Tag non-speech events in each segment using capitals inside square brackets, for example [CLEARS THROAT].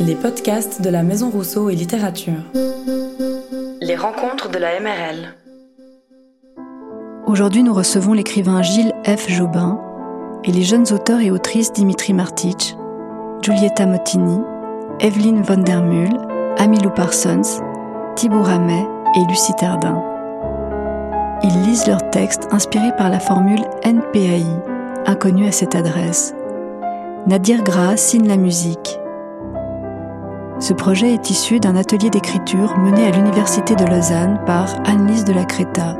Les podcasts de la Maison Rousseau et Littérature. Les rencontres de la MRL. Aujourd'hui, nous recevons l'écrivain Gilles F. Jobin et les jeunes auteurs et autrices Dimitri Martic, Giulietta Mottini, Evelyne von der Mul, Amilou Parsons, Thibaut Ramet et Lucie Terdin. Ils lisent leurs textes inspirés par la formule NPAI, inconnue à cette adresse. Nadir Gras signe la musique. Ce projet est issu d'un atelier d'écriture mené à l'Université de Lausanne par Anne-Lise de la Créta.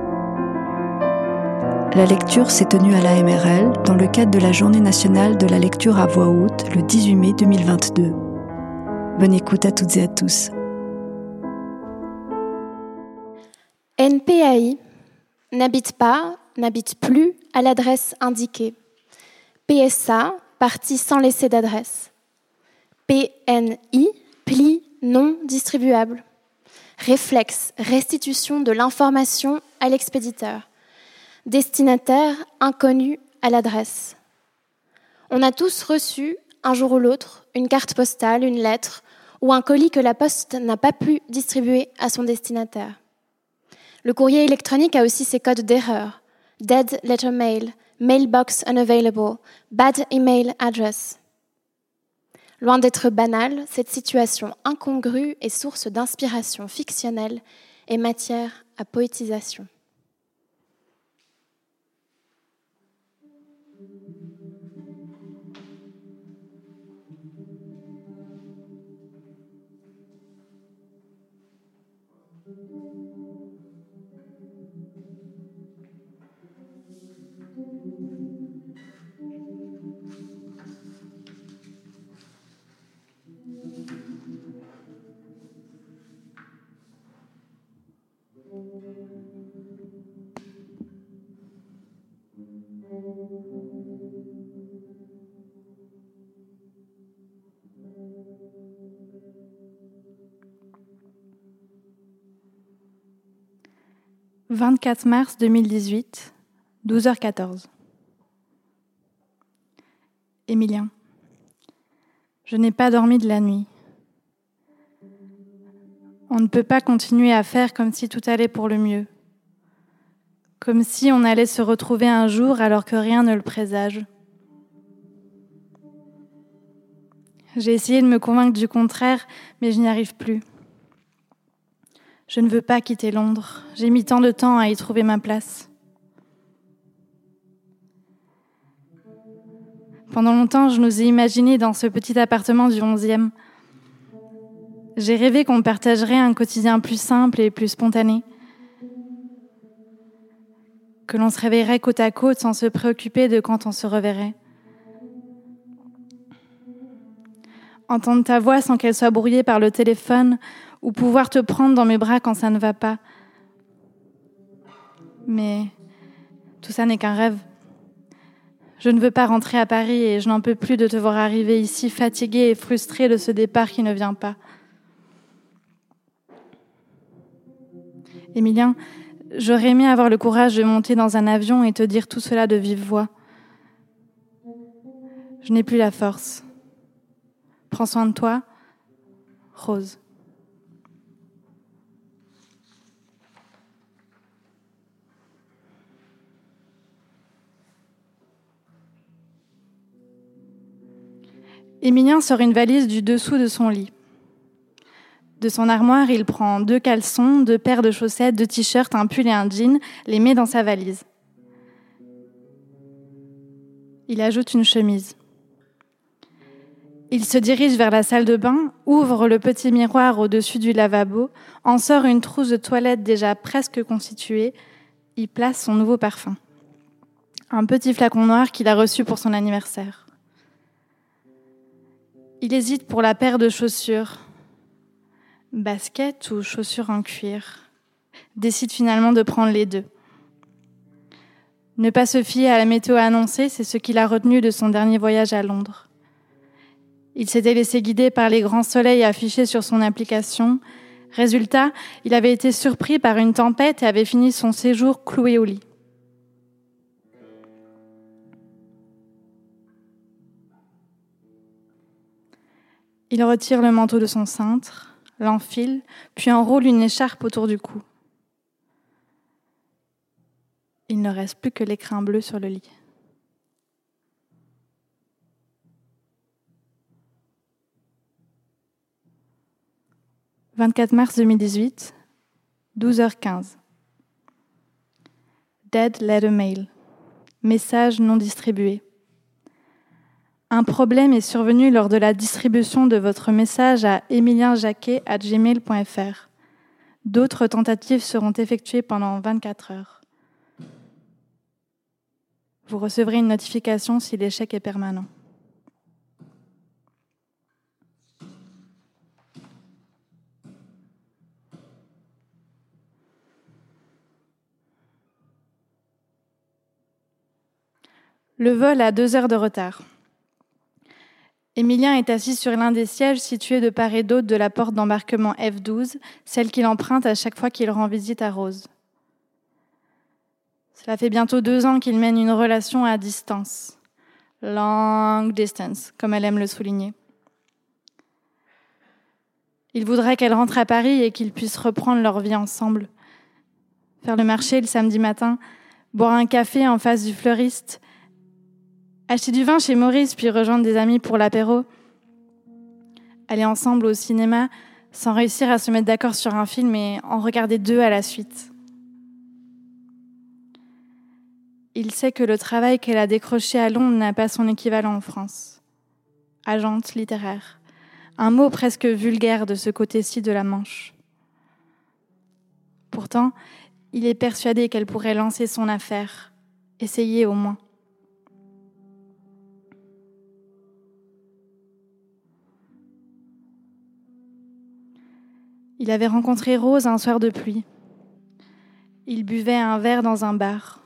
La lecture s'est tenue à la MRL dans le cadre de la Journée nationale de la lecture à voix haute le 18 mai 2022. Bonne écoute à toutes et à tous. NPAI n'habite pas, n'habite plus à l'adresse indiquée. PSA, partie sans laisser d'adresse. PNI, pli non distribuable. Réflexe, restitution de l'information à l'expéditeur. Destinataire inconnu à l'adresse. On a tous reçu, un jour ou l'autre, une carte postale, une lettre ou un colis que la poste n'a pas pu distribuer à son destinataire. Le courrier électronique a aussi ses codes d'erreur. Dead letter mail, mailbox unavailable, bad email address. Loin d'être banale, cette situation incongrue est source d'inspiration fictionnelle et matière à poétisation. 24 mars 2018, 12h14. Émilien, je n'ai pas dormi de la nuit. On ne peut pas continuer à faire comme si tout allait pour le mieux, comme si on allait se retrouver un jour alors que rien ne le présage. J'ai essayé de me convaincre du contraire, mais je n'y arrive plus. Je ne veux pas quitter Londres. J'ai mis tant de temps à y trouver ma place. Pendant longtemps, je nous ai imaginé dans ce petit appartement du 11e. J'ai rêvé qu'on partagerait un quotidien plus simple et plus spontané. Que l'on se réveillerait côte à côte sans se préoccuper de quand on se reverrait. Entendre ta voix sans qu'elle soit brouillée par le téléphone ou pouvoir te prendre dans mes bras quand ça ne va pas. Mais tout ça n'est qu'un rêve. Je ne veux pas rentrer à Paris et je n'en peux plus de te voir arriver ici fatigué et frustré de ce départ qui ne vient pas. Émilien, j'aurais aimé avoir le courage de monter dans un avion et te dire tout cela de vive voix. Je n'ai plus la force. Prends soin de toi, Rose. Émilien sort une valise du dessous de son lit. De son armoire, il prend deux caleçons, deux paires de chaussettes, deux t-shirts, un pull et un jean, les met dans sa valise. Il ajoute une chemise. Il se dirige vers la salle de bain, ouvre le petit miroir au-dessus du lavabo, en sort une trousse de toilette déjà presque constituée, y place son nouveau parfum. Un petit flacon noir qu'il a reçu pour son anniversaire. Il hésite pour la paire de chaussures. Basket ou chaussures en cuir? Décide finalement de prendre les deux. Ne pas se fier à la météo annoncée, c'est ce qu'il a retenu de son dernier voyage à Londres. Il s'était laissé guider par les grands soleils affichés sur son application. Résultat, il avait été surpris par une tempête et avait fini son séjour cloué au lit. Il retire le manteau de son cintre, l'enfile, puis enroule une écharpe autour du cou. Il ne reste plus que l'écrin bleu sur le lit. « 24 mars 2018, 12h15. Dead letter mail. Message non distribué. Un problème est survenu lors de la distribution de votre message à emilienjacquet.gmail.fr. D'autres tentatives seront effectuées pendant 24 heures. Vous recevrez une notification si l'échec est permanent. Le vol a deux heures de retard. Émilien est assis sur l'un des sièges situés de part et d'autre de la porte d'embarquement F12, celle qu'il emprunte à chaque fois qu'il rend visite à Rose. Cela fait bientôt deux ans qu'il mène une relation à distance. Long distance, comme elle aime le souligner. Il voudrait qu'elle rentre à Paris et qu'ils puissent reprendre leur vie ensemble. Faire le marché le samedi matin, boire un café en face du fleuriste, acheter du vin chez Maurice puis rejoindre des amis pour l'apéro, aller ensemble au cinéma sans réussir à se mettre d'accord sur un film et en regarder deux à la suite. Il sait que le travail qu'elle a décroché à Londres n'a pas son équivalent en France. Agente littéraire, un mot presque vulgaire de ce côté-ci de la Manche. Pourtant, il est persuadé qu'elle pourrait lancer son affaire, essayer au moins. Il avait rencontré Rose un soir de pluie. Il buvait un verre dans un bar.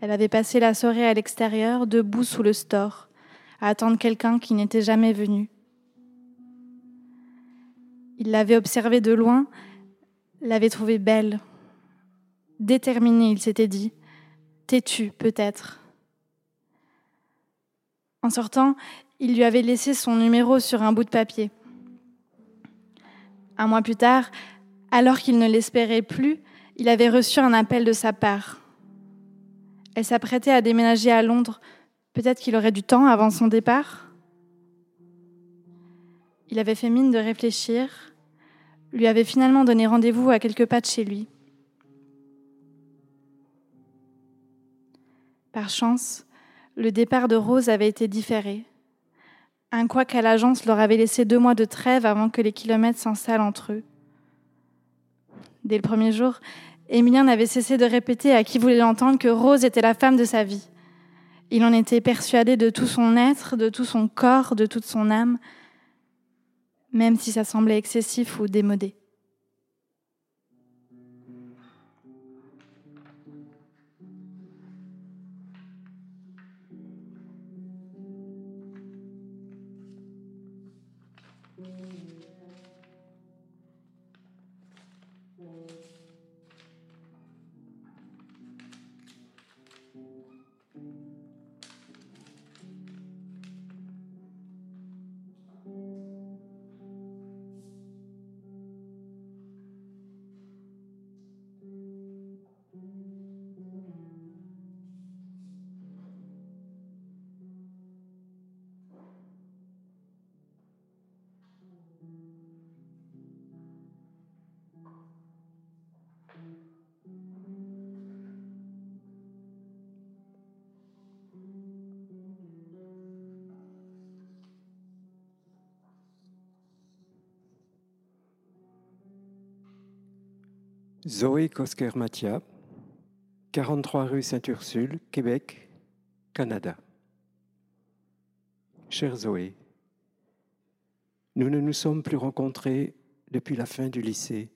Elle avait passé la soirée à l'extérieur, debout sous le store, à attendre quelqu'un qui n'était jamais venu. Il l'avait observée de loin, l'avait trouvée belle, déterminée, il s'était dit, têtue peut-être. En sortant, il lui avait laissé son numéro sur un bout de papier. Un mois plus tard, alors qu'il ne l'espérait plus, il avait reçu un appel de sa part. Elle s'apprêtait à déménager à Londres. Peut-être qu'il aurait du temps avant son départ? Il avait fait mine de réfléchir, lui avait finalement donné rendez-vous à quelques pas de chez lui. Par chance, le départ de Rose avait été différé. Un quoi qu'à l'agence leur avait laissé deux mois de trêve avant que les kilomètres s'installent entre eux. Dès le premier jour, Émilien n'avait cessé de répéter à qui voulait l'entendre que Rose était la femme de sa vie. Il en était persuadé de tout son être, de tout son corps, de toute son âme, même si ça semblait excessif ou démodé. Zoé Kosker-Mathia, 43 rue Saint-Ursule, Québec, Canada. Chère Zoé, nous ne nous sommes plus rencontrés depuis la fin du lycée.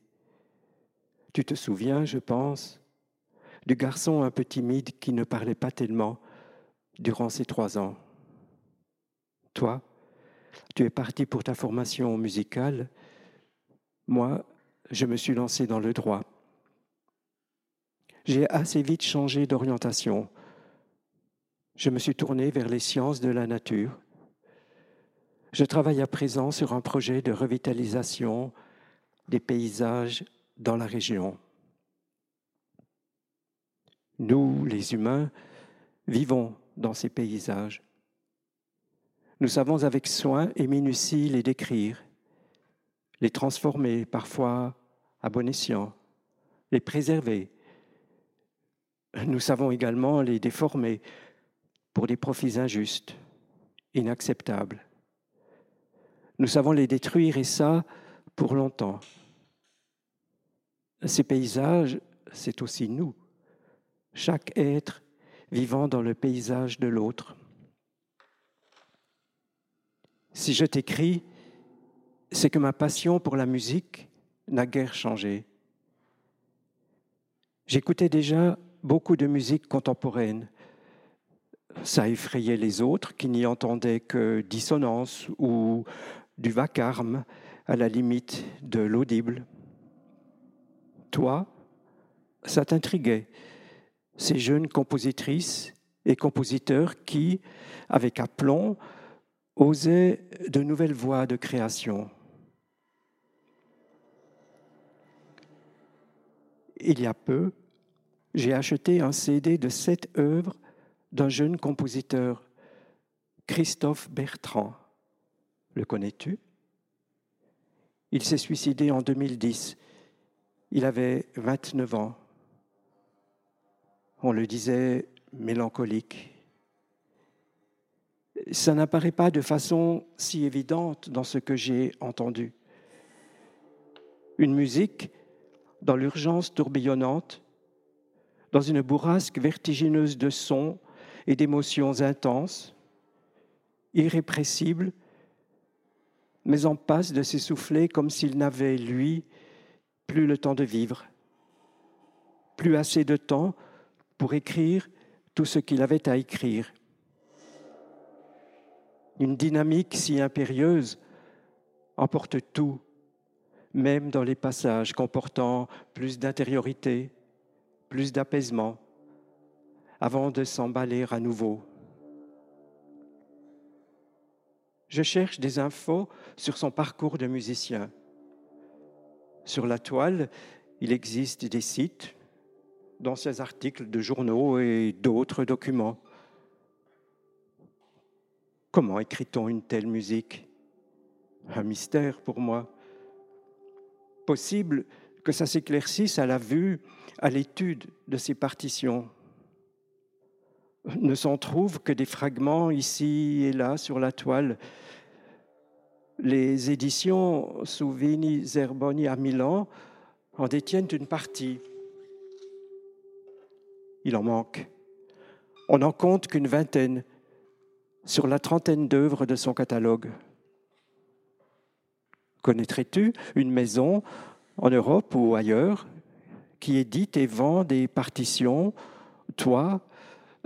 Tu te souviens, je pense, du garçon un peu timide qui ne parlait pas tellement durant ces trois ans. Toi, tu es parti pour ta formation musicale. Moi, je me suis lancé dans le droit j'ai assez vite changé d'orientation. Je me suis tourné vers les sciences de la nature. Je travaille à présent sur un projet de revitalisation des paysages dans la région. Nous, les humains, vivons dans ces paysages. Nous savons avec soin et minutie les décrire, les transformer parfois à bon escient, les préserver. Nous savons également les déformer pour des profits injustes, inacceptables. Nous savons les détruire et ça pour longtemps. Ces paysages, c'est aussi nous, chaque être vivant dans le paysage de l'autre. Si je t'écris, c'est que ma passion pour la musique n'a guère changé. J'écoutais déjà beaucoup de musique contemporaine. Ça effrayait les autres qui n'y entendaient que dissonance ou du vacarme à la limite de l'audible. Toi, ça t'intriguait, ces jeunes compositrices et compositeurs qui, avec aplomb, osaient de nouvelles voies de création. Il y a peu, j'ai acheté un CD de sept œuvres d'un jeune compositeur, Christophe Bertrand. Le connais-tu? Il s'est suicidé en 2010. Il avait 29 ans. On le disait mélancolique. Ça n'apparaît pas de façon si évidente dans ce que j'ai entendu. Une musique dans l'urgence tourbillonnante, dans une bourrasque vertigineuse de sons et d'émotions intenses, irrépressibles, mais en passe de s'essouffler comme s'il n'avait, lui, plus le temps de vivre, plus assez de temps pour écrire tout ce qu'il avait à écrire. Une dynamique si impérieuse emporte tout même dans les passages comportant plus d'intériorité, plus d'apaisement, avant de s'emballer à nouveau. Je cherche des infos sur son parcours de musicien. Sur la toile, il existe des sites, d'anciens articles de journaux et d'autres documents. Comment écrit-on une telle musique? Un mystère pour moi possible que ça s'éclaircisse à la vue, à l'étude de ces partitions. Ne s'en trouvent que des fragments ici et là sur la toile. Les éditions Souvini Zerboni à Milan en détiennent une partie. Il en manque. On n'en compte qu'une vingtaine sur la trentaine d'œuvres de son catalogue. Connaîtrais-tu une maison en Europe ou ailleurs qui édite et vend des partitions, toi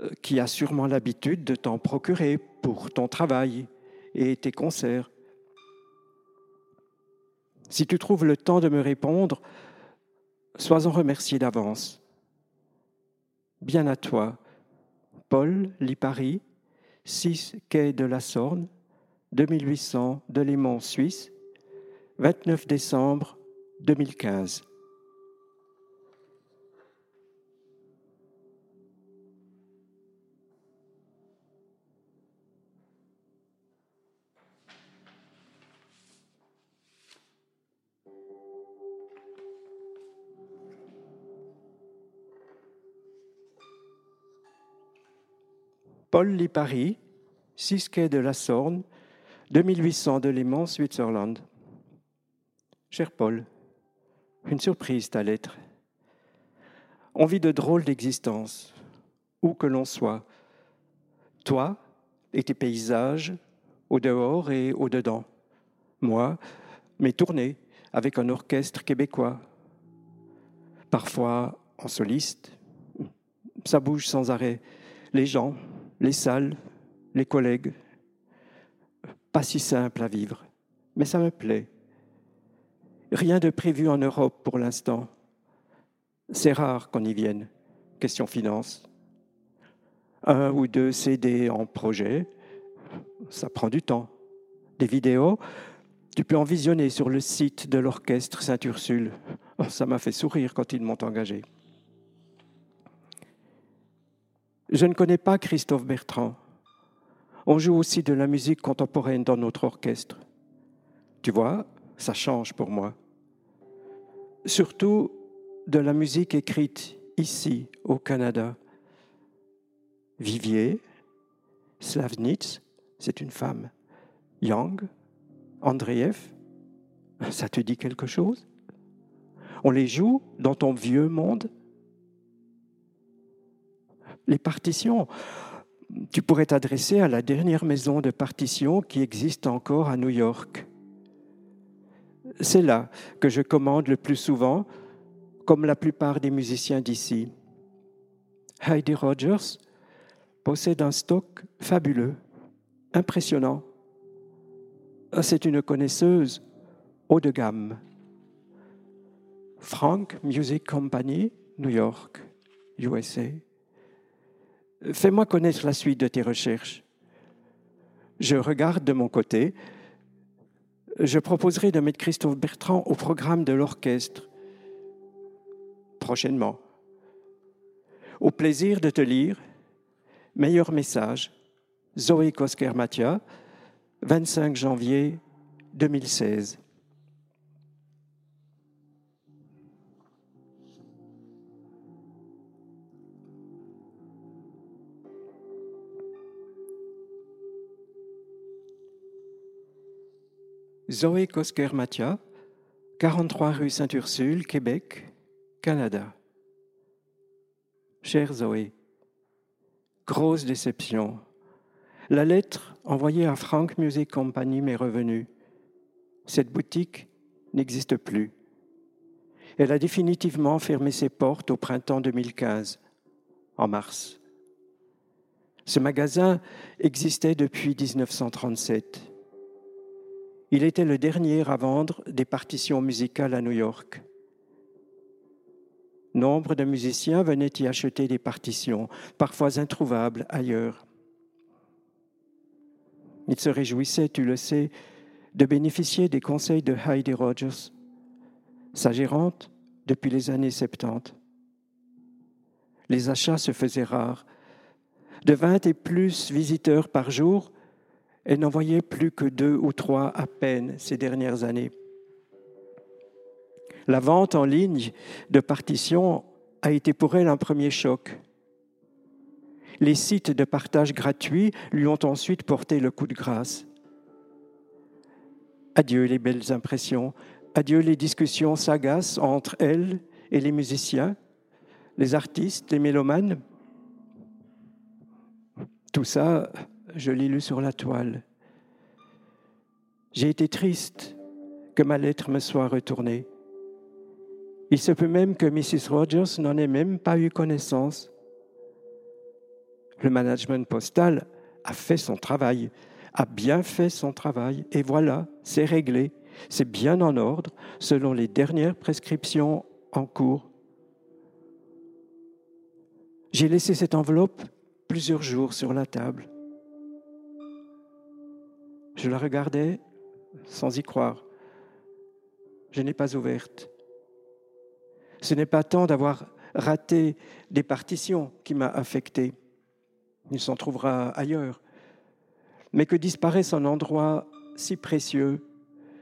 euh, qui as sûrement l'habitude de t'en procurer pour ton travail et tes concerts Si tu trouves le temps de me répondre, sois-en remercié d'avance. Bien à toi, Paul Lipari, 6 quai de la Sorne, 2800 de Suisse, 29 décembre 2015. Paul Lipari, 6 quai de la Sorne, 2800 de Léman, Switzerland. Cher Paul, une surprise ta lettre. On vit de drôles d'existence, où que l'on soit, toi et tes paysages, au dehors et au dedans. Moi, mes tournées avec un orchestre québécois. Parfois en soliste, ça bouge sans arrêt. Les gens, les salles, les collègues. Pas si simple à vivre, mais ça me plaît. Rien de prévu en Europe pour l'instant. C'est rare qu'on y vienne. Question finance. Un ou deux CD en projet, ça prend du temps. des vidéos. Tu peux en visionner sur le site de l'orchestre Saint-Ursule. Oh, ça m'a fait sourire quand ils m'ont engagé. Je ne connais pas Christophe Bertrand. On joue aussi de la musique contemporaine dans notre orchestre. Tu vois, ça change pour moi. Surtout de la musique écrite ici, au Canada. Vivier, Slavnitz, c'est une femme. Young, Andreev, ça te dit quelque chose? On les joue dans ton vieux monde? Les partitions, tu pourrais t'adresser à la dernière maison de partition qui existe encore à New York. C'est là que je commande le plus souvent, comme la plupart des musiciens d'ici. Heidi Rogers possède un stock fabuleux, impressionnant. C'est une connaisseuse haut de gamme. Frank Music Company, New York, USA. Fais-moi connaître la suite de tes recherches. Je regarde de mon côté. Je proposerai de mettre Christophe Bertrand au programme de l'orchestre prochainement. Au plaisir de te lire. Meilleur message. Zoé Kosker-Mathia, 25 janvier 2016. Zoé Kosker-Mathia, 43 rue Saint-Ursule, Québec, Canada. Chère Zoé, grosse déception. La lettre envoyée à Frank Music Company m'est revenue. Cette boutique n'existe plus. Elle a définitivement fermé ses portes au printemps 2015, en mars. Ce magasin existait depuis 1937. Il était le dernier à vendre des partitions musicales à New York. Nombre de musiciens venaient y acheter des partitions, parfois introuvables ailleurs. Ils se réjouissaient, tu le sais, de bénéficier des conseils de Heidi Rogers, sa gérante depuis les années 70. Les achats se faisaient rares. De 20 et plus visiteurs par jour, elle n'en voyait plus que deux ou trois à peine ces dernières années. La vente en ligne de partitions a été pour elle un premier choc. Les sites de partage gratuits lui ont ensuite porté le coup de grâce. Adieu les belles impressions, adieu les discussions sagaces entre elle et les musiciens, les artistes, les mélomanes. Tout ça, je l'ai lu sur la toile. J'ai été triste que ma lettre me soit retournée. Il se peut même que Mrs. Rogers n'en ait même pas eu connaissance. Le management postal a fait son travail, a bien fait son travail, et voilà, c'est réglé, c'est bien en ordre selon les dernières prescriptions en cours. J'ai laissé cette enveloppe plusieurs jours sur la table. Je la regardais sans y croire. Je n'ai pas ouverte. Ce n'est pas tant d'avoir raté des partitions qui m'a affecté. Il s'en trouvera ailleurs. Mais que disparaisse un endroit si précieux,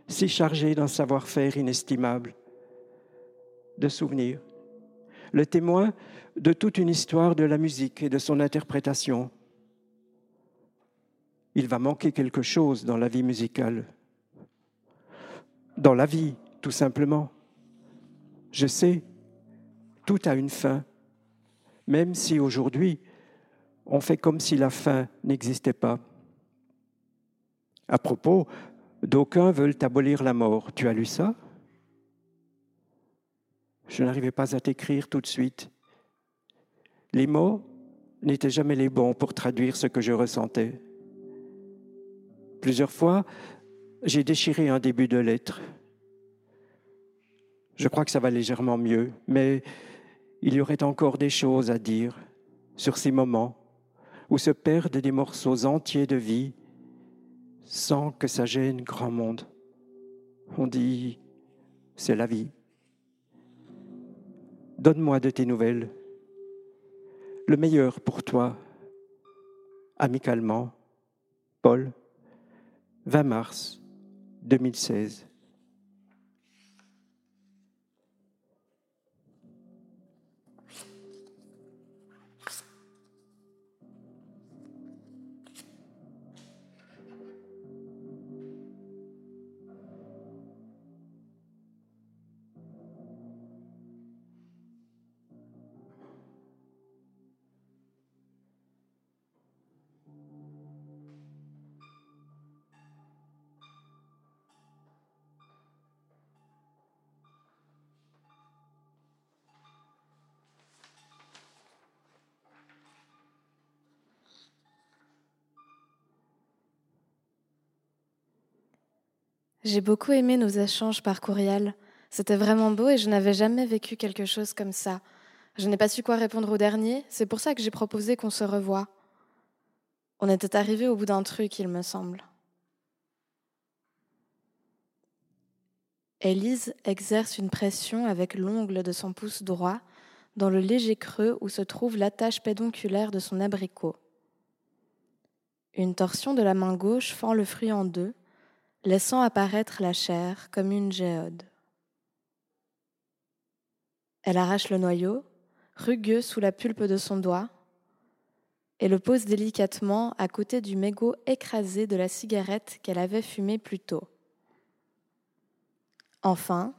si chargé d'un savoir-faire inestimable, de souvenirs, le témoin de toute une histoire de la musique et de son interprétation, il va manquer quelque chose dans la vie musicale. Dans la vie, tout simplement. Je sais, tout a une fin, même si aujourd'hui, on fait comme si la fin n'existait pas. À propos, d'aucuns veulent abolir la mort. Tu as lu ça? Je n'arrivais pas à t'écrire tout de suite. Les mots n'étaient jamais les bons pour traduire ce que je ressentais. Plusieurs fois, j'ai déchiré un début de lettre. Je crois que ça va légèrement mieux, mais il y aurait encore des choses à dire sur ces moments où se perdent des morceaux entiers de vie, sans que ça gêne grand monde. On dit, c'est la vie. Donne-moi de tes nouvelles. Le meilleur pour toi, amicalement, Paul, 20 mars 2016. J'ai beaucoup aimé nos échanges par courriel. C'était vraiment beau et je n'avais jamais vécu quelque chose comme ça. Je n'ai pas su quoi répondre au dernier, c'est pour ça que j'ai proposé qu'on se revoie. On était arrivé au bout d'un truc, il me semble. Élise exerce une pression avec l'ongle de son pouce droit dans le léger creux où se trouve l'attache pédonculaire de son abricot. Une torsion de la main gauche fend le fruit en deux laissant apparaître la chair comme une géode. Elle arrache le noyau, rugueux sous la pulpe de son doigt, et le pose délicatement à côté du mégot écrasé de la cigarette qu'elle avait fumée plus tôt. Enfin,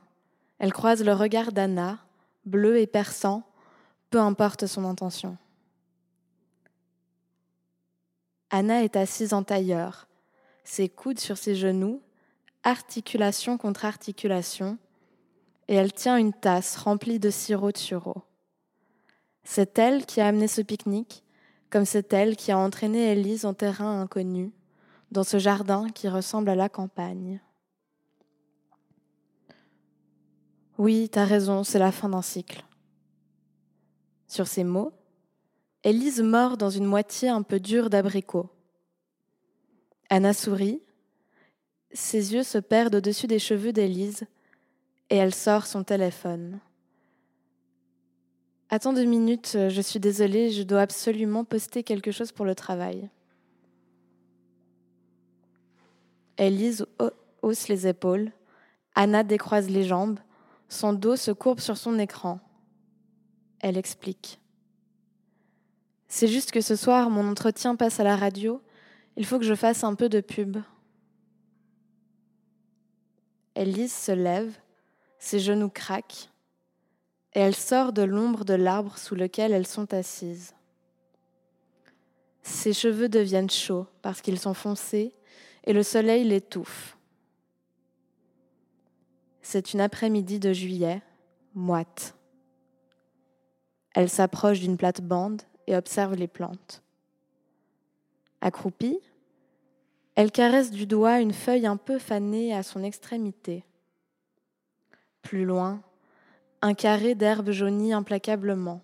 elle croise le regard d'Anna, bleu et perçant, peu importe son intention. Anna est assise en tailleur, ses coudes sur ses genoux, articulation contre articulation, et elle tient une tasse remplie de sirop de sureau. C'est elle qui a amené ce pique-nique, comme c'est elle qui a entraîné Élise en terrain inconnu, dans ce jardin qui ressemble à la campagne. Oui, t'as raison, c'est la fin d'un cycle. Sur ces mots, Élise mord dans une moitié un peu dure d'abricot. Anna sourit. Ses yeux se perdent au-dessus des cheveux d'Élise et elle sort son téléphone. Attends deux minutes, je suis désolée, je dois absolument poster quelque chose pour le travail. Élise hausse les épaules, Anna décroise les jambes, son dos se courbe sur son écran. Elle explique. C'est juste que ce soir, mon entretien passe à la radio il faut que je fasse un peu de pub. Elise se lève, ses genoux craquent, et elle sort de l'ombre de l'arbre sous lequel elles sont assises. Ses cheveux deviennent chauds parce qu'ils sont foncés et le soleil l'étouffe. C'est une après-midi de juillet, moite. Elle s'approche d'une plate-bande et observe les plantes. Accroupie, elle caresse du doigt une feuille un peu fanée à son extrémité. Plus loin, un carré d'herbe jaunie implacablement.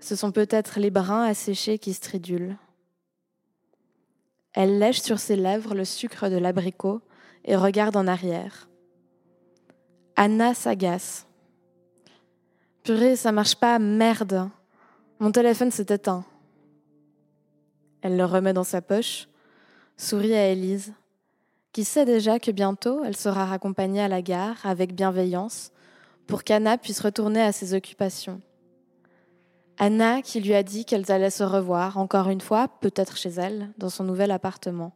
Ce sont peut-être les brins asséchés qui stridulent. Elle lèche sur ses lèvres le sucre de l'abricot et regarde en arrière. Anna s'agace. Purée, ça marche pas, merde. Mon téléphone s'est éteint. Elle le remet dans sa poche, sourit à Élise, qui sait déjà que bientôt elle sera raccompagnée à la gare avec bienveillance pour qu'Anna puisse retourner à ses occupations. Anna qui lui a dit qu'elles allaient se revoir, encore une fois, peut-être chez elle, dans son nouvel appartement.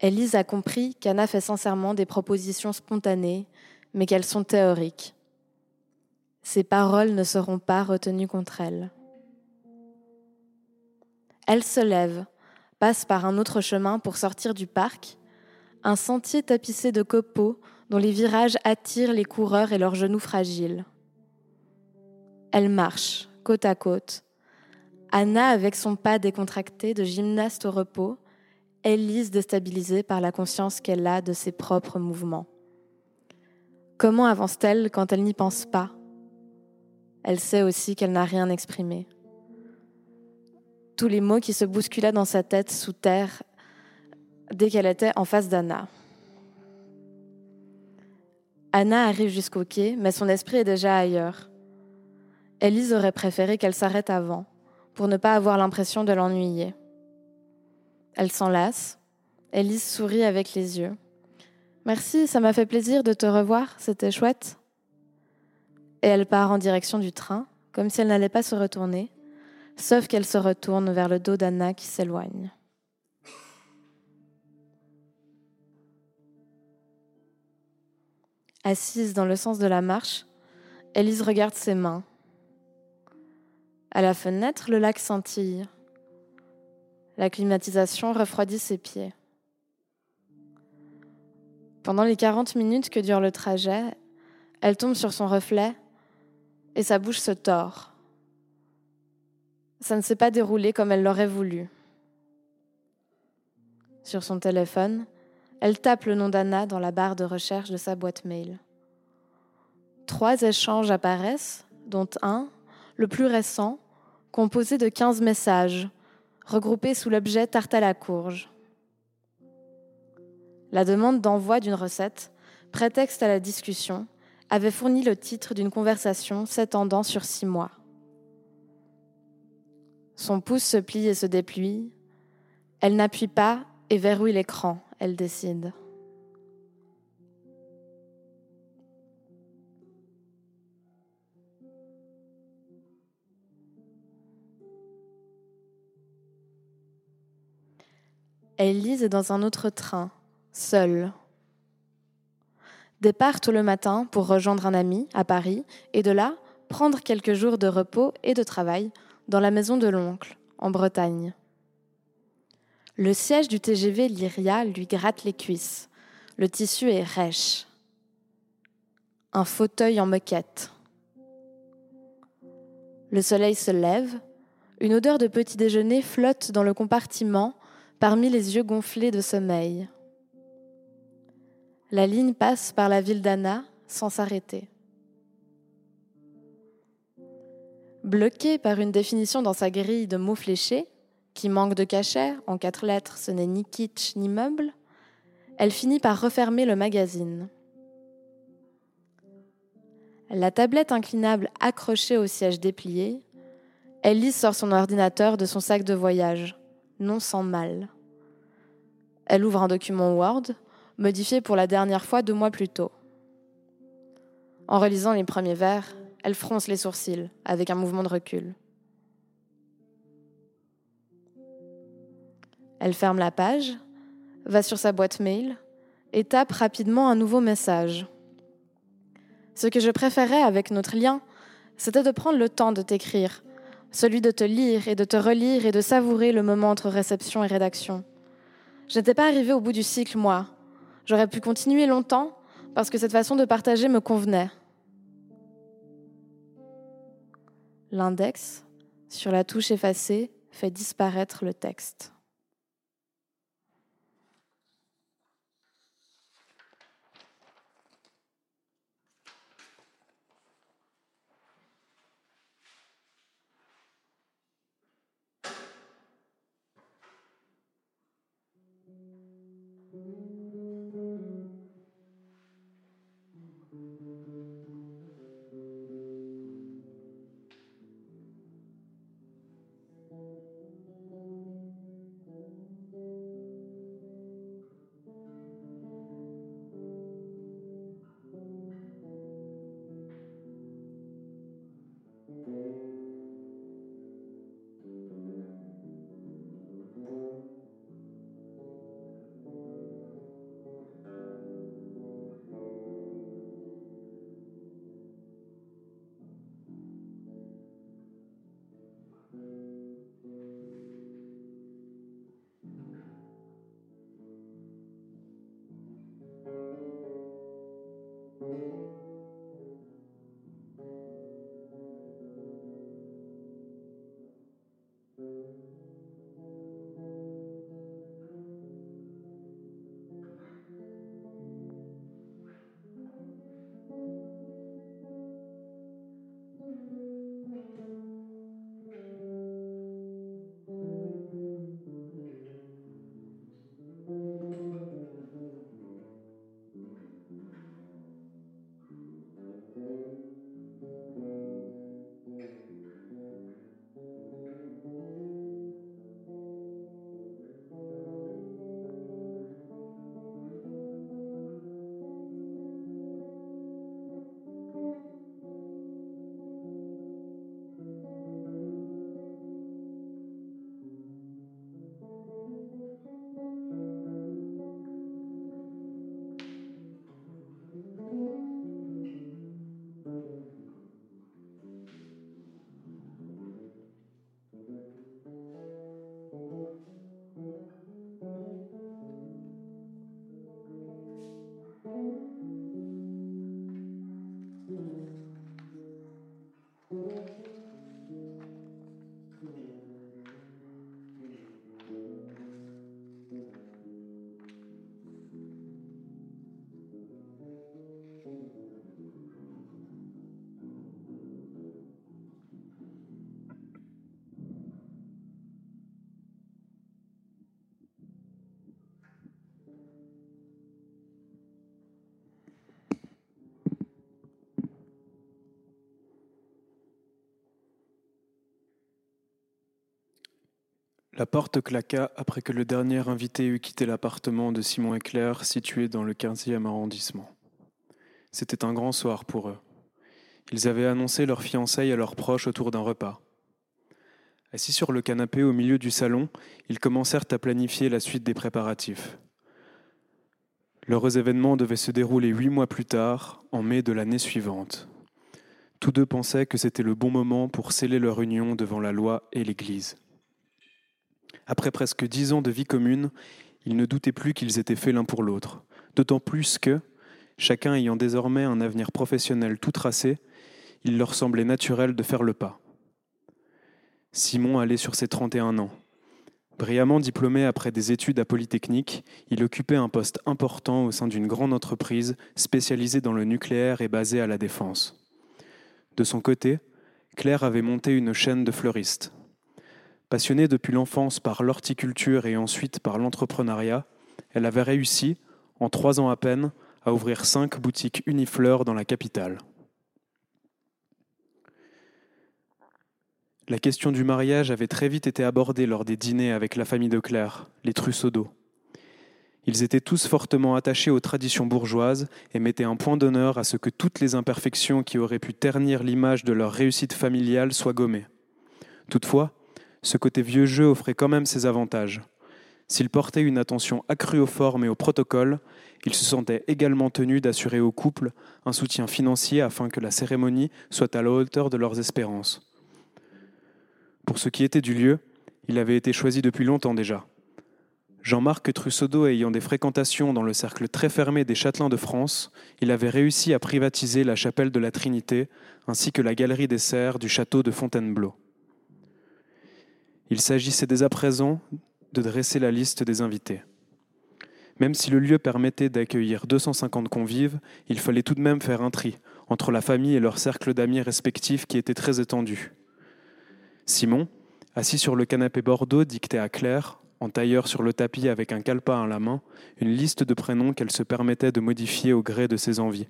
Élise a compris qu'Anna fait sincèrement des propositions spontanées, mais qu'elles sont théoriques. Ses paroles ne seront pas retenues contre elle. Elle se lève, passe par un autre chemin pour sortir du parc, un sentier tapissé de copeaux dont les virages attirent les coureurs et leurs genoux fragiles. Elle marche, côte à côte. Anna avec son pas décontracté de gymnaste au repos, Elise déstabilisée par la conscience qu'elle a de ses propres mouvements. Comment avance-t-elle quand elle n'y pense pas? Elle sait aussi qu'elle n'a rien exprimé. Tous les mots qui se bousculaient dans sa tête sous terre dès qu'elle était en face d'Anna. Anna arrive jusqu'au quai, mais son esprit est déjà ailleurs. Elise aurait préféré qu'elle s'arrête avant, pour ne pas avoir l'impression de l'ennuyer. Elle s'enlace. Elise sourit avec les yeux. Merci, ça m'a fait plaisir de te revoir, c'était chouette. Et elle part en direction du train, comme si elle n'allait pas se retourner, sauf qu'elle se retourne vers le dos d'Anna qui s'éloigne. Assise dans le sens de la marche, Elise regarde ses mains. À la fenêtre, le lac scintille. La climatisation refroidit ses pieds. Pendant les 40 minutes que dure le trajet, elle tombe sur son reflet et sa bouche se tord. Ça ne s'est pas déroulé comme elle l'aurait voulu. Sur son téléphone, elle tape le nom d'Anna dans la barre de recherche de sa boîte mail. Trois échanges apparaissent, dont un, le plus récent, composé de 15 messages, regroupés sous l'objet tarte à la courge. La demande d'envoi d'une recette, prétexte à la discussion, avait fourni le titre d'une conversation s'étendant sur six mois. Son pouce se plie et se déplie. Elle n'appuie pas et verrouille l'écran elle décide. Elise est dans un autre train, seule. Départ tout le matin pour rejoindre un ami à Paris et de là prendre quelques jours de repos et de travail dans la maison de l'oncle, en Bretagne. Le siège du TGV Lyria lui gratte les cuisses. Le tissu est rêche. Un fauteuil en moquette. Le soleil se lève. Une odeur de petit déjeuner flotte dans le compartiment parmi les yeux gonflés de sommeil. La ligne passe par la ville d'Anna sans s'arrêter. Bloquée par une définition dans sa grille de mots fléchés, qui manque de cachet, en quatre lettres ce n'est ni kitsch ni meuble, elle finit par refermer le magazine. La tablette inclinable accrochée au siège déplié, Ellie sort son ordinateur de son sac de voyage, non sans mal. Elle ouvre un document Word, modifié pour la dernière fois deux mois plus tôt. En relisant les premiers vers, elle fronce les sourcils avec un mouvement de recul. Elle ferme la page, va sur sa boîte mail et tape rapidement un nouveau message. Ce que je préférais avec notre lien, c'était de prendre le temps de t'écrire, celui de te lire et de te relire et de savourer le moment entre réception et rédaction. Je n'étais pas arrivée au bout du cycle, moi. J'aurais pu continuer longtemps parce que cette façon de partager me convenait. L'index, sur la touche effacée, fait disparaître le texte. La porte claqua après que le dernier invité eut quitté l'appartement de Simon et Claire situé dans le 15e arrondissement. C'était un grand soir pour eux. Ils avaient annoncé leur fiançailles à leurs proches autour d'un repas. Assis sur le canapé au milieu du salon, ils commencèrent à planifier la suite des préparatifs. L'heureux événement devait se dérouler huit mois plus tard, en mai de l'année suivante. Tous deux pensaient que c'était le bon moment pour sceller leur union devant la loi et l'Église. Après presque dix ans de vie commune, ils ne doutaient plus qu'ils étaient faits l'un pour l'autre, d'autant plus que, chacun ayant désormais un avenir professionnel tout tracé, il leur semblait naturel de faire le pas. Simon allait sur ses 31 ans. Brillamment diplômé après des études à Polytechnique, il occupait un poste important au sein d'une grande entreprise spécialisée dans le nucléaire et basée à la défense. De son côté, Claire avait monté une chaîne de fleuristes. Passionnée depuis l'enfance par l'horticulture et ensuite par l'entrepreneuriat, elle avait réussi, en trois ans à peine, à ouvrir cinq boutiques Unifleur dans la capitale. La question du mariage avait très vite été abordée lors des dîners avec la famille de Claire, les Trousseau Ils étaient tous fortement attachés aux traditions bourgeoises et mettaient un point d'honneur à ce que toutes les imperfections qui auraient pu ternir l'image de leur réussite familiale soient gommées. Toutefois, ce côté vieux jeu offrait quand même ses avantages. S'il portait une attention accrue aux formes et au protocole, il se sentait également tenu d'assurer au couple un soutien financier afin que la cérémonie soit à la hauteur de leurs espérances. Pour ce qui était du lieu, il avait été choisi depuis longtemps déjà. Jean-Marc Trussaudo ayant des fréquentations dans le cercle très fermé des châtelains de France, il avait réussi à privatiser la chapelle de la Trinité ainsi que la galerie des serres du château de Fontainebleau. Il s'agissait dès à présent de dresser la liste des invités. Même si le lieu permettait d'accueillir 250 convives, il fallait tout de même faire un tri entre la famille et leur cercle d'amis respectifs qui était très étendu. Simon, assis sur le canapé Bordeaux, dictait à Claire, en tailleur sur le tapis avec un calepin à la main, une liste de prénoms qu'elle se permettait de modifier au gré de ses envies.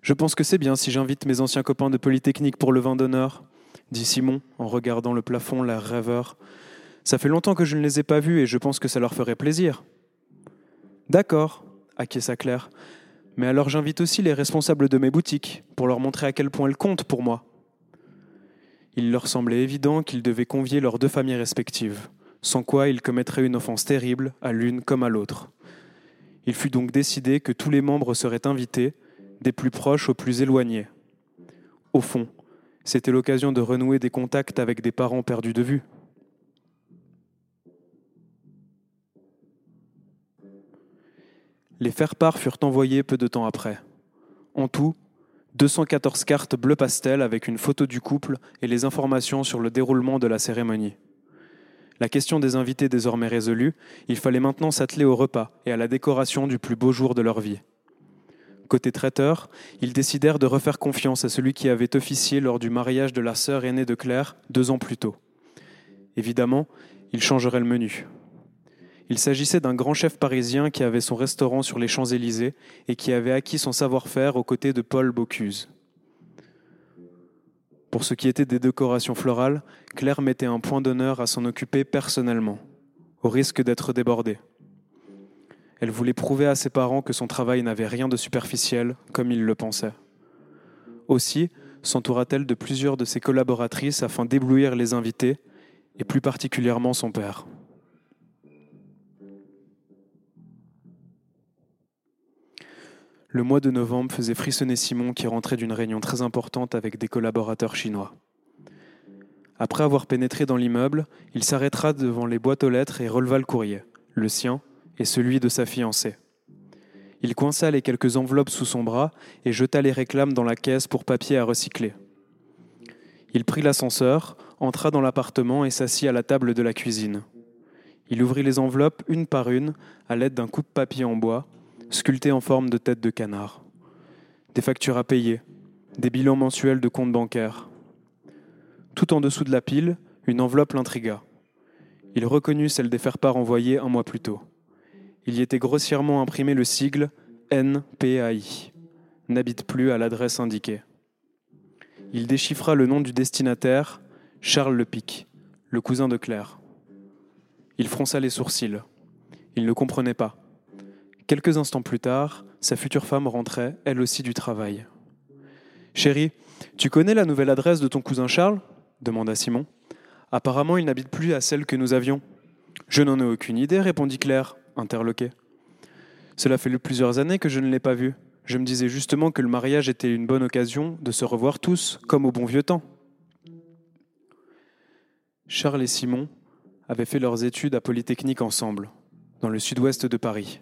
Je pense que c'est bien si j'invite mes anciens copains de Polytechnique pour le vin d'honneur, dit Simon en regardant le plafond, l'air rêveur. Ça fait longtemps que je ne les ai pas vus et je pense que ça leur ferait plaisir. D'accord, acquiesça Claire. Mais alors j'invite aussi les responsables de mes boutiques pour leur montrer à quel point elles comptent pour moi. Il leur semblait évident qu'ils devaient convier leurs deux familles respectives, sans quoi ils commettraient une offense terrible à l'une comme à l'autre. Il fut donc décidé que tous les membres seraient invités, des plus proches aux plus éloignés. Au fond, c'était l'occasion de renouer des contacts avec des parents perdus de vue. Les faire-part furent envoyés peu de temps après. En tout, 214 cartes bleu pastel avec une photo du couple et les informations sur le déroulement de la cérémonie. La question des invités désormais résolue, il fallait maintenant s'atteler au repas et à la décoration du plus beau jour de leur vie. Côté traiteur, ils décidèrent de refaire confiance à celui qui avait officié lors du mariage de la sœur aînée de Claire deux ans plus tôt. Évidemment, il changerait le menu. Il s'agissait d'un grand chef parisien qui avait son restaurant sur les Champs-Élysées et qui avait acquis son savoir-faire aux côtés de Paul Bocuse. Pour ce qui était des décorations florales, Claire mettait un point d'honneur à s'en occuper personnellement, au risque d'être débordée. Elle voulait prouver à ses parents que son travail n'avait rien de superficiel, comme ils le pensaient. Aussi s'entoura-t-elle de plusieurs de ses collaboratrices afin d'éblouir les invités, et plus particulièrement son père. Le mois de novembre faisait frissonner Simon qui rentrait d'une réunion très importante avec des collaborateurs chinois. Après avoir pénétré dans l'immeuble, il s'arrêta devant les boîtes aux lettres et releva le courrier, le sien, et celui de sa fiancée. Il coinça les quelques enveloppes sous son bras et jeta les réclames dans la caisse pour papier à recycler. Il prit l'ascenseur, entra dans l'appartement et s'assit à la table de la cuisine. Il ouvrit les enveloppes une par une à l'aide d'un coupe-papier en bois, sculpté en forme de tête de canard. Des factures à payer, des bilans mensuels de comptes bancaires. Tout en dessous de la pile, une enveloppe l'intrigua. Il reconnut celle des faire-part envoyées un mois plus tôt il y était grossièrement imprimé le sigle NPAI, n'habite plus à l'adresse indiquée. Il déchiffra le nom du destinataire, Charles Lepic, le cousin de Claire. Il fronça les sourcils. Il ne comprenait pas. Quelques instants plus tard, sa future femme rentrait, elle aussi, du travail. Chérie, tu connais la nouvelle adresse de ton cousin Charles? demanda Simon. Apparemment, il n'habite plus à celle que nous avions. Je n'en ai aucune idée, répondit Claire, interloquée. Cela fait plusieurs années que je ne l'ai pas vu. Je me disais justement que le mariage était une bonne occasion de se revoir tous, comme au bon vieux temps. Charles et Simon avaient fait leurs études à Polytechnique ensemble, dans le sud-ouest de Paris.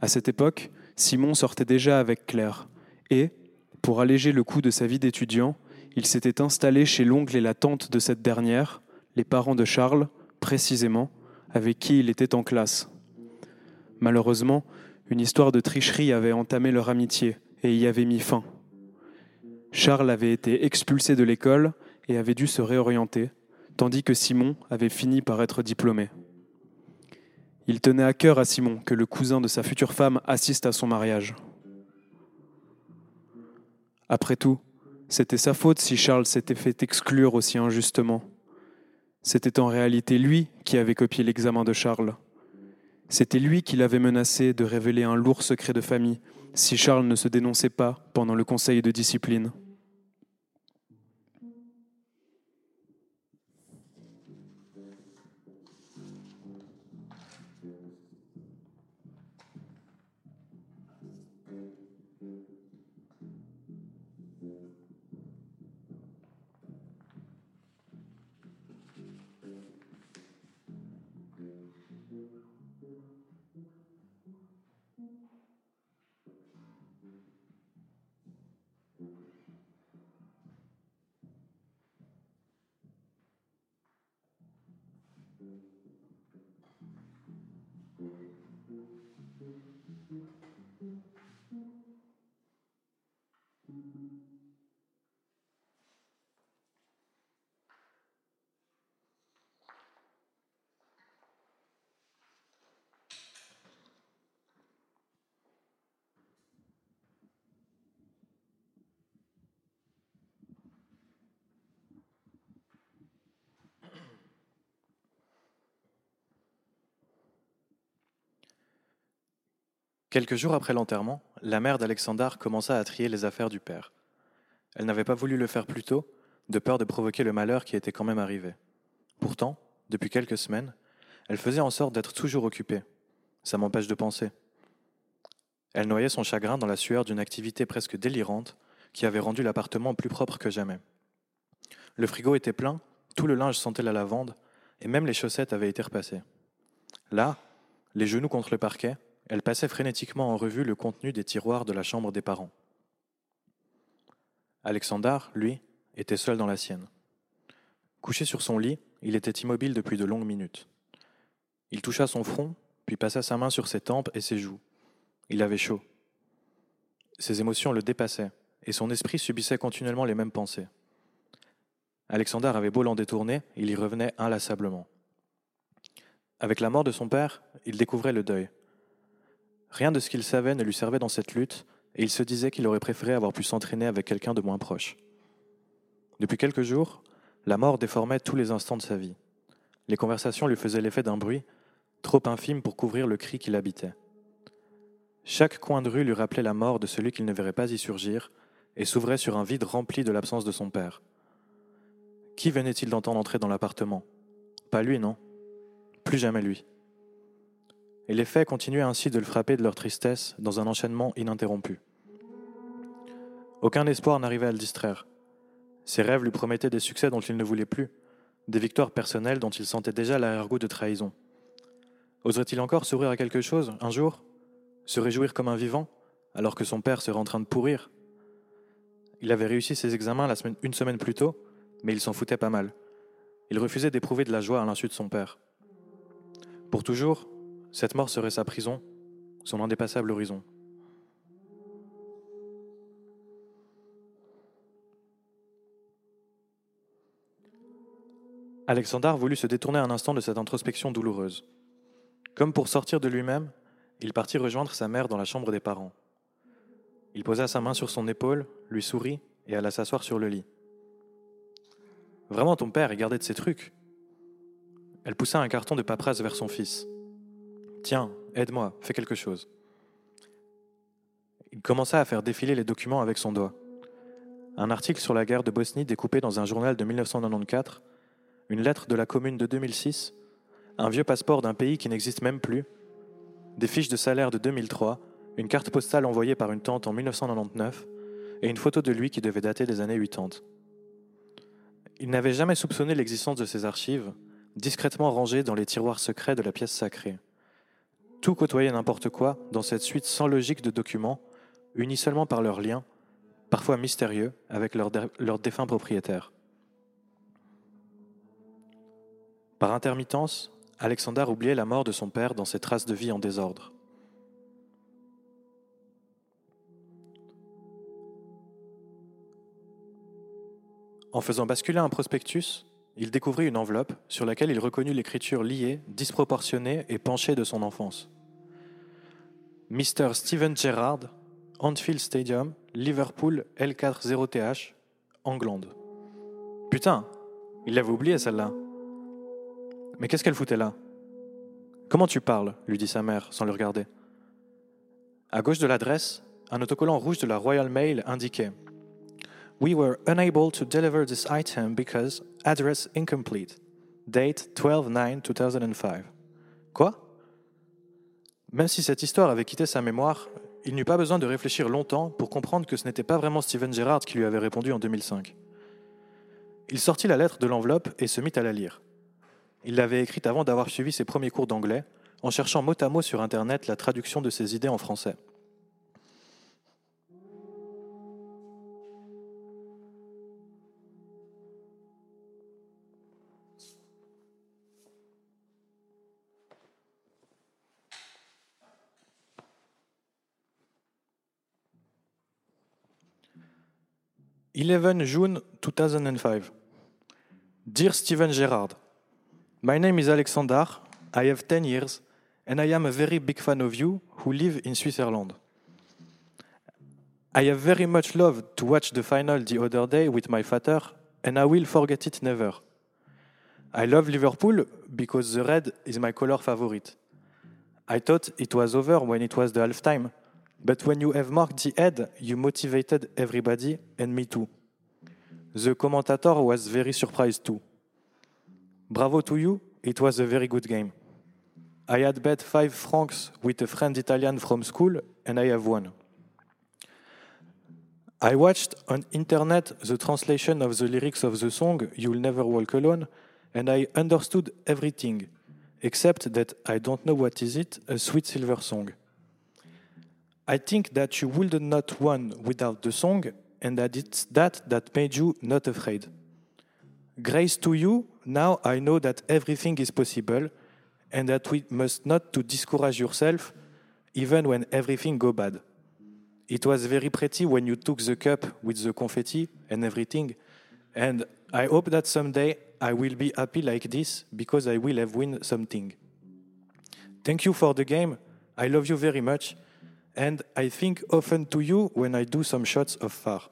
À cette époque, Simon sortait déjà avec Claire, et, pour alléger le coût de sa vie d'étudiant, il s'était installé chez l'oncle et la tante de cette dernière, les parents de Charles, précisément, avec qui il était en classe. Malheureusement, une histoire de tricherie avait entamé leur amitié et y avait mis fin. Charles avait été expulsé de l'école et avait dû se réorienter, tandis que Simon avait fini par être diplômé. Il tenait à cœur à Simon que le cousin de sa future femme assiste à son mariage. Après tout, c'était sa faute si Charles s'était fait exclure aussi injustement. C'était en réalité lui qui avait copié l'examen de Charles. C'était lui qui l'avait menacé de révéler un lourd secret de famille si Charles ne se dénonçait pas pendant le conseil de discipline. Quelques jours après l'enterrement, la mère d'Alexandar commença à trier les affaires du père. Elle n'avait pas voulu le faire plus tôt, de peur de provoquer le malheur qui était quand même arrivé. Pourtant, depuis quelques semaines, elle faisait en sorte d'être toujours occupée. Ça m'empêche de penser. Elle noyait son chagrin dans la sueur d'une activité presque délirante qui avait rendu l'appartement plus propre que jamais. Le frigo était plein, tout le linge sentait la lavande, et même les chaussettes avaient été repassées. Là, les genoux contre le parquet, elle passait frénétiquement en revue le contenu des tiroirs de la chambre des parents. Alexandar, lui, était seul dans la sienne. Couché sur son lit, il était immobile depuis de longues minutes. Il toucha son front, puis passa sa main sur ses tempes et ses joues. Il avait chaud. Ses émotions le dépassaient, et son esprit subissait continuellement les mêmes pensées. Alexandar avait beau l'en détourner, il y revenait inlassablement. Avec la mort de son père, il découvrait le deuil, Rien de ce qu'il savait ne lui servait dans cette lutte, et il se disait qu'il aurait préféré avoir pu s'entraîner avec quelqu'un de moins proche. Depuis quelques jours, la mort déformait tous les instants de sa vie. Les conversations lui faisaient l'effet d'un bruit, trop infime pour couvrir le cri qu'il habitait. Chaque coin de rue lui rappelait la mort de celui qu'il ne verrait pas y surgir, et s'ouvrait sur un vide rempli de l'absence de son père. Qui venait-il d'entendre entrer dans l'appartement? Pas lui, non? Plus jamais lui et les faits continuaient ainsi de le frapper de leur tristesse dans un enchaînement ininterrompu. Aucun espoir n'arrivait à le distraire. Ses rêves lui promettaient des succès dont il ne voulait plus, des victoires personnelles dont il sentait déjà l'arrière-goût de trahison. Oserait-il encore sourire à quelque chose, un jour? Se réjouir comme un vivant, alors que son père serait en train de pourrir? Il avait réussi ses examens une semaine plus tôt, mais il s'en foutait pas mal. Il refusait d'éprouver de la joie à l'insu de son père. Pour toujours, cette mort serait sa prison, son indépassable horizon. Alexandar voulut se détourner un instant de cette introspection douloureuse. Comme pour sortir de lui-même, il partit rejoindre sa mère dans la chambre des parents. Il posa sa main sur son épaule, lui sourit et alla s'asseoir sur le lit. Vraiment, ton père est gardé de ces trucs. Elle poussa un carton de paperasse vers son fils. Tiens, aide-moi, fais quelque chose. Il commença à faire défiler les documents avec son doigt. Un article sur la guerre de Bosnie découpé dans un journal de 1994, une lettre de la commune de 2006, un vieux passeport d'un pays qui n'existe même plus, des fiches de salaire de 2003, une carte postale envoyée par une tante en 1999 et une photo de lui qui devait dater des années 80. Il n'avait jamais soupçonné l'existence de ces archives, discrètement rangées dans les tiroirs secrets de la pièce sacrée. Tout côtoyait n'importe quoi dans cette suite sans logique de documents, unis seulement par leurs liens, parfois mystérieux, avec leurs leur défunts propriétaires. Par intermittence, Alexander oubliait la mort de son père dans ses traces de vie en désordre. En faisant basculer un prospectus, il découvrit une enveloppe sur laquelle il reconnut l'écriture liée, disproportionnée et penchée de son enfance. Mr. Steven Gerrard, Anfield Stadium, Liverpool L40TH, England. Putain, il l'avait oublié celle-là. Mais qu'est-ce qu'elle foutait là? Comment tu parles? lui dit sa mère sans le regarder. À gauche de l'adresse, un autocollant rouge de la Royal Mail indiquait We were unable to deliver this item because address incomplete. Date 12-9-2005. Quoi? Même si cette histoire avait quitté sa mémoire, il n'eut pas besoin de réfléchir longtemps pour comprendre que ce n'était pas vraiment Steven Gerrard qui lui avait répondu en 2005. Il sortit la lettre de l'enveloppe et se mit à la lire. Il l'avait écrite avant d'avoir suivi ses premiers cours d'anglais, en cherchant mot à mot sur Internet la traduction de ses idées en français. « 11 June 2005. Dear Steven Gerrard, My name is Alexander. I have 10 years, and I am a very big fan of you who live in Switzerland. I have very much loved to watch the final the other day with my father, and I will forget it never. I love Liverpool because the red is my color favorite. I thought it was over when it was the halftime, but when you have marked the head, you motivated everybody, and me too. The commentator was very surprised too. Bravo to you, it was a very good game. I had bet five francs with a friend Italian from school, and I have won. I watched on internet the translation of the lyrics of the song You'll Never Walk Alone, and I understood everything, except that I don't know what is it, a sweet silver song. I think that you would not won without the song, and that it's that that made you not afraid. Grace to you, now I know that everything is possible and that we must not to discourage yourself even when everything go bad. It was very pretty when you took the cup with the confetti and everything, and I hope that someday I will be happy like this because I will have win something. Thank you for the game. I love you very much, and I think often to you when I do some shots of far.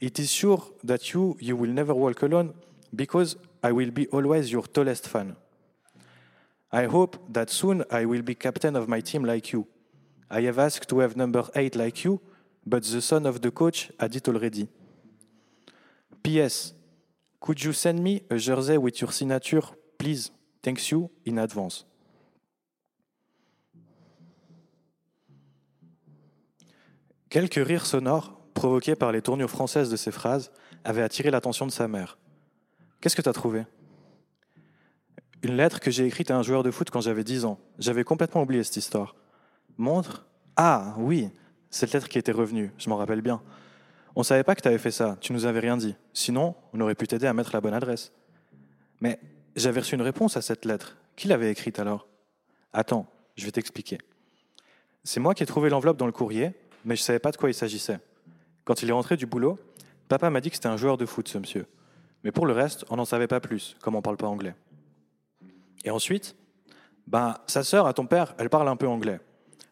It is sure that you you will never walk alone because I will be always your tallest fan. I hope that soon I will be captain of my team like you. I have asked to have number 8 like you, but the son of the coach had it already. P.S. Could you send me a jersey with your signature, please? Thanks you in advance. Quelques rires sonores, provoqués par les tournures françaises de ces phrases, avaient attiré l'attention de sa mère. Qu'est-ce que tu as trouvé? Une lettre que j'ai écrite à un joueur de foot quand j'avais 10 ans. J'avais complètement oublié cette histoire. Montre? Ah, oui, cette lettre qui était revenue, je m'en rappelle bien. On ne savait pas que tu avais fait ça, tu nous avais rien dit. Sinon, on aurait pu t'aider à mettre la bonne adresse. Mais j'avais reçu une réponse à cette lettre. Qui l'avait écrite alors? Attends, je vais t'expliquer. C'est moi qui ai trouvé l'enveloppe dans le courrier, mais je ne savais pas de quoi il s'agissait. Quand il est rentré du boulot, papa m'a dit que c'était un joueur de foot, ce monsieur. Mais pour le reste, on n'en savait pas plus, comme on ne parle pas anglais. Et ensuite, ben, sa sœur, à ton père, elle parle un peu anglais.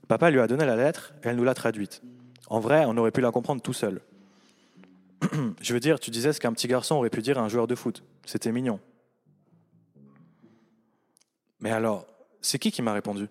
Papa lui a donné la lettre et elle nous l'a traduite. En vrai, on aurait pu la comprendre tout seul. [CLEARS THROAT] Je veux dire, tu disais ce qu'un petit garçon aurait pu dire à un joueur de foot. C'était mignon. Mais alors, c'est qui qui m'a répondu?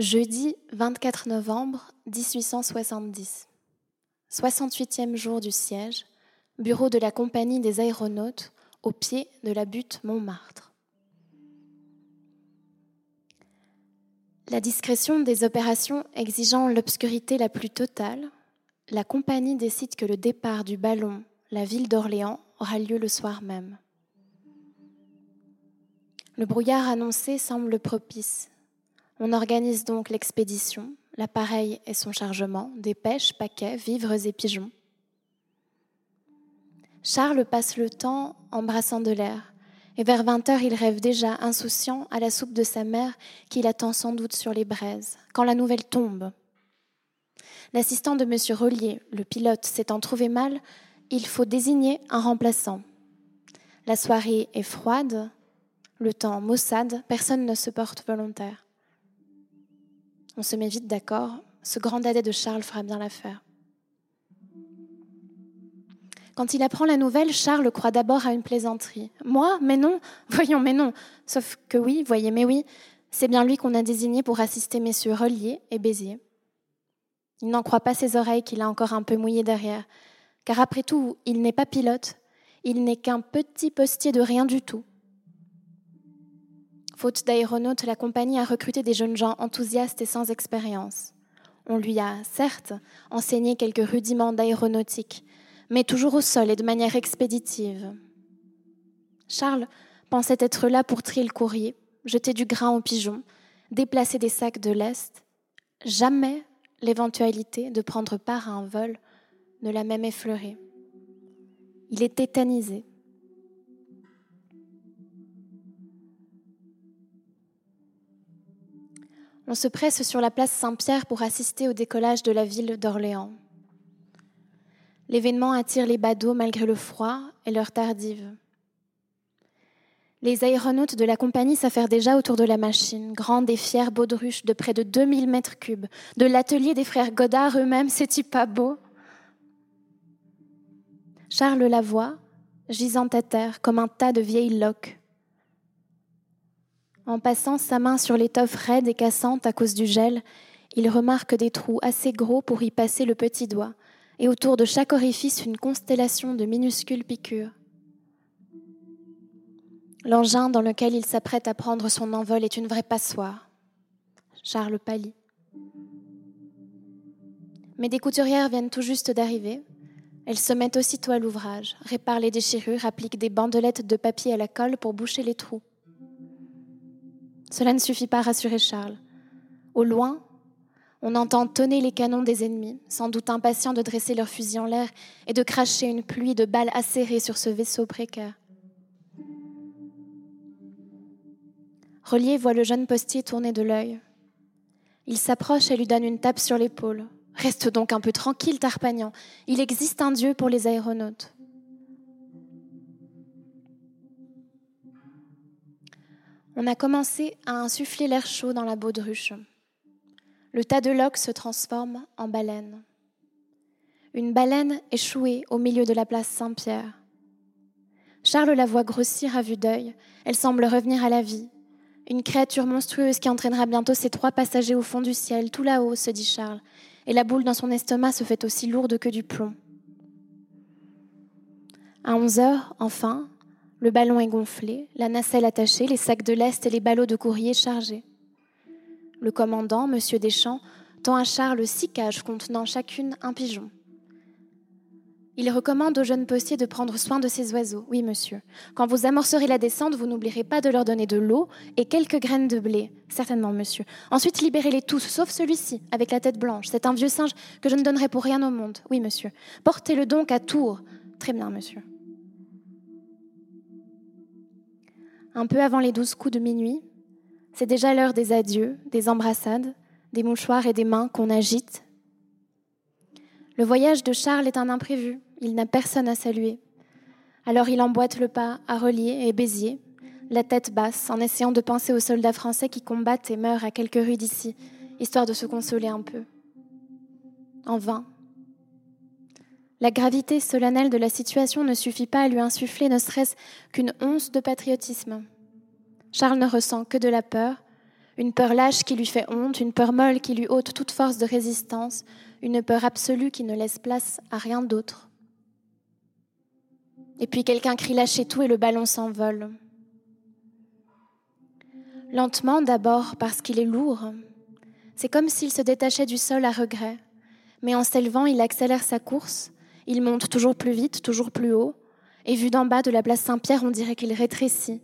Jeudi 24 novembre 1870. 68e jour du siège, bureau de la Compagnie des aéronautes au pied de la butte Montmartre. La discrétion des opérations exigeant l'obscurité la plus totale, la compagnie décide que le départ du ballon, la ville d'Orléans, aura lieu le soir même. Le brouillard annoncé semble propice on organise donc l'expédition, l'appareil et son chargement, dépêches, paquets, vivres et pigeons. Charles passe le temps embrassant de l'air, et vers 20 heures, il rêve déjà, insouciant, à la soupe de sa mère qu'il attend sans doute sur les braises, quand la nouvelle tombe. L'assistant de M. Rollier, le pilote, s'étant trouvé mal, il faut désigner un remplaçant. La soirée est froide, le temps maussade, personne ne se porte volontaire. On se met vite d'accord, ce grand dadais de Charles fera bien l'affaire. Quand il apprend la nouvelle, Charles croit d'abord à une plaisanterie. Moi Mais non [LAUGHS] Voyons, mais non Sauf que oui, voyez, mais oui, c'est bien lui qu'on a désigné pour assister messieurs Relier et Béziers. Il n'en croit pas ses oreilles qu'il a encore un peu mouillé derrière, car après tout, il n'est pas pilote, il n'est qu'un petit postier de rien du tout. Faute d'aéronautes, la compagnie a recruté des jeunes gens enthousiastes et sans expérience. On lui a, certes, enseigné quelques rudiments d'aéronautique, mais toujours au sol et de manière expéditive. Charles pensait être là pour trier le courrier, jeter du grain aux pigeons, déplacer des sacs de l'Est. Jamais l'éventualité de prendre part à un vol ne l'a même effleuré. Il est tétanisé. On se presse sur la place Saint-Pierre pour assister au décollage de la ville d'Orléans. L'événement attire les badauds malgré le froid et l'heure tardive. Les aéronautes de la compagnie s'affairent déjà autour de la machine, grande et fière baudruche de près de 2000 mètres cubes, de l'atelier des frères Godard eux-mêmes, c'est-tu pas beau? Charles la voit, gisant à terre comme un tas de vieilles loques. En passant sa main sur l'étoffe raide et cassante à cause du gel, il remarque des trous assez gros pour y passer le petit doigt, et autour de chaque orifice une constellation de minuscules piqûres. L'engin dans lequel il s'apprête à prendre son envol est une vraie passoire. Charles pâlit. Mais des couturières viennent tout juste d'arriver. Elles se mettent aussitôt à l'ouvrage, réparent les déchirures, appliquent des bandelettes de papier à la colle pour boucher les trous. Cela ne suffit pas à rassurer Charles. Au loin, on entend tonner les canons des ennemis, sans doute impatients de dresser leurs fusils en l'air et de cracher une pluie de balles acérées sur ce vaisseau précaire. Relier voit le jeune postier tourner de l'œil. Il s'approche et lui donne une tape sur l'épaule. Reste donc un peu tranquille, Tarpagnan. Il existe un Dieu pour les aéronautes. On a commencé à insuffler l'air chaud dans la baudruche. Le tas de loques se transforme en baleine. Une baleine échouée au milieu de la place Saint-Pierre. Charles la voit grossir à vue d'œil. Elle semble revenir à la vie. Une créature monstrueuse qui entraînera bientôt ses trois passagers au fond du ciel, tout là-haut, se dit Charles, et la boule dans son estomac se fait aussi lourde que du plomb. À onze heures, enfin, le ballon est gonflé, la nacelle attachée, les sacs de lest et les ballots de courrier chargés. Le commandant, M. Deschamps, tend à Charles six cages contenant chacune un pigeon. Il recommande aux jeunes postiers de prendre soin de ces oiseaux. Oui, monsieur. Quand vous amorcerez la descente, vous n'oublierez pas de leur donner de l'eau et quelques graines de blé. Certainement, monsieur. Ensuite, libérez-les tous, sauf celui-ci, avec la tête blanche. C'est un vieux singe que je ne donnerai pour rien au monde. Oui, monsieur. Portez-le donc à Tours. Très bien, monsieur. Un peu avant les douze coups de minuit, c'est déjà l'heure des adieux, des embrassades, des mouchoirs et des mains qu'on agite. Le voyage de Charles est un imprévu, il n'a personne à saluer. Alors il emboîte le pas à Relier et Béziers, la tête basse, en essayant de penser aux soldats français qui combattent et meurent à quelques rues d'ici, histoire de se consoler un peu. En vain. La gravité solennelle de la situation ne suffit pas à lui insuffler ne serait-ce qu'une once de patriotisme. Charles ne ressent que de la peur, une peur lâche qui lui fait honte, une peur molle qui lui ôte toute force de résistance, une peur absolue qui ne laisse place à rien d'autre. Et puis quelqu'un crie lâchez tout et le ballon s'envole. Lentement d'abord parce qu'il est lourd. C'est comme s'il se détachait du sol à regret. Mais en s'élevant, il accélère sa course il monte toujours plus vite, toujours plus haut, et vu d'en bas de la place Saint-Pierre, on dirait qu'il rétrécit.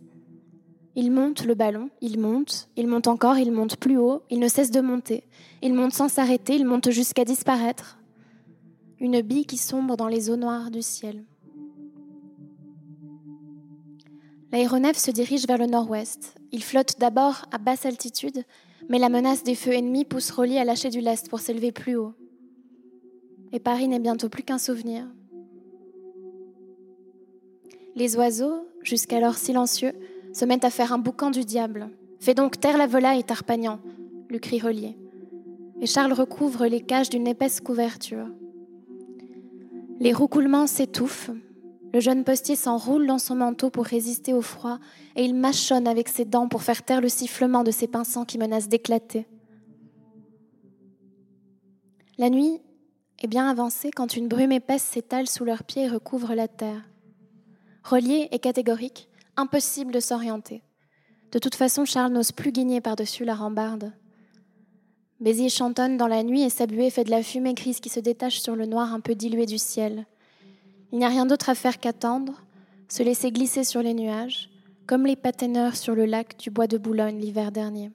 Il monte le ballon, il monte, il monte encore, il monte plus haut, il ne cesse de monter. Il monte sans s'arrêter, il monte jusqu'à disparaître. Une bille qui sombre dans les eaux noires du ciel. L'aéronef se dirige vers le nord-ouest. Il flotte d'abord à basse altitude, mais la menace des feux ennemis pousse Rolly à lâcher du lest pour s'élever plus haut et Paris n'est bientôt plus qu'un souvenir. Les oiseaux, jusqu'alors silencieux, se mettent à faire un boucan du diable. Fais donc taire la volaille, Tarpagnan, lui crie Relier. Et Charles recouvre les cages d'une épaisse couverture. Les roucoulements s'étouffent. Le jeune postier s'enroule dans son manteau pour résister au froid et il mâchonne avec ses dents pour faire taire le sifflement de ses pincants qui menacent d'éclater. La nuit est bien avancé quand une brume épaisse s'étale sous leurs pieds et recouvre la terre. Relié et catégorique, impossible de s'orienter. De toute façon, Charles n'ose plus guigner par-dessus la rambarde. Béziers chantonne dans la nuit et sa buée fait de la fumée grise qui se détache sur le noir un peu dilué du ciel. Il n'y a rien d'autre à faire qu'attendre, se laisser glisser sur les nuages, comme les patineurs sur le lac du bois de Boulogne l'hiver dernier.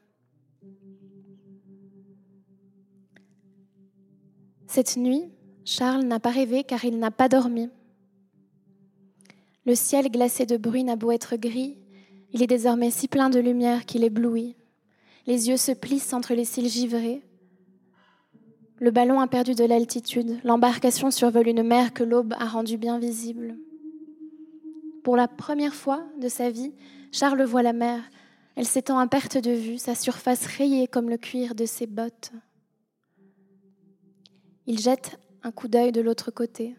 Cette nuit, Charles n'a pas rêvé car il n'a pas dormi. Le ciel glacé de bruit n'a beau être gris, il est désormais si plein de lumière qu'il éblouit. Les yeux se plissent entre les cils givrés. Le ballon a perdu de l'altitude. L'embarcation survole une mer que l'aube a rendue bien visible. Pour la première fois de sa vie, Charles voit la mer. Elle s'étend à perte de vue, sa surface rayée comme le cuir de ses bottes. Il jette un coup d'œil de l'autre côté.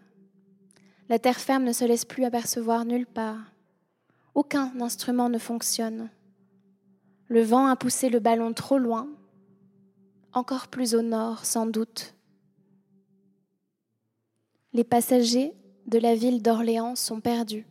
La terre ferme ne se laisse plus apercevoir nulle part. Aucun instrument ne fonctionne. Le vent a poussé le ballon trop loin, encore plus au nord sans doute. Les passagers de la ville d'Orléans sont perdus.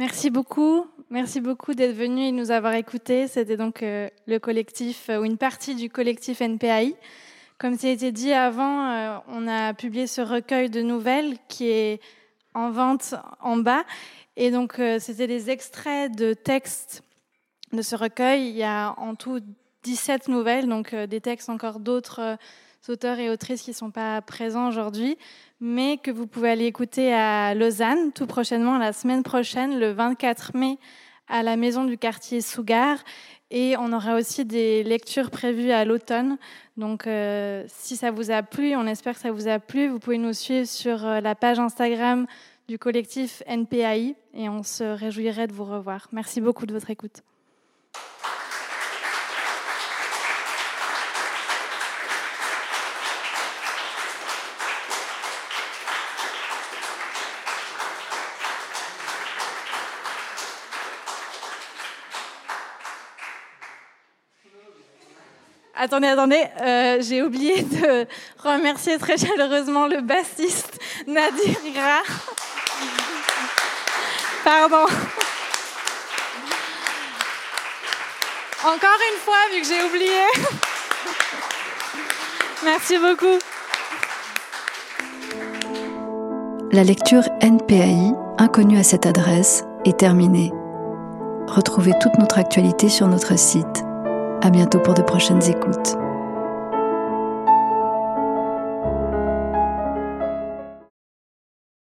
Merci beaucoup. Merci beaucoup d'être venu et nous avoir écoutés. C'était donc euh, le collectif euh, ou une partie du collectif NPAI. Comme ça a été dit avant, euh, on a publié ce recueil de nouvelles qui est en vente en bas. Et donc, c'était des extraits de textes de ce recueil. Il y a en tout 17 nouvelles, donc des textes encore d'autres auteurs et autrices qui ne sont pas présents aujourd'hui, mais que vous pouvez aller écouter à Lausanne tout prochainement, la semaine prochaine, le 24 mai, à la maison du quartier Sougar. Et on aura aussi des lectures prévues à l'automne. Donc, euh, si ça vous a plu, on espère que ça vous a plu, vous pouvez nous suivre sur euh, la page Instagram du collectif NPAI et on se réjouirait de vous revoir. Merci beaucoup de votre écoute. Attendez, attendez, euh, j'ai oublié [LAUGHS] de remercier très chaleureusement le bassiste Nadir Ira. Pardon. Encore une fois, vu que j'ai oublié. Merci beaucoup. La lecture NPAI, inconnue à cette adresse, est terminée. Retrouvez toute notre actualité sur notre site à bientôt pour de prochaines écoutes.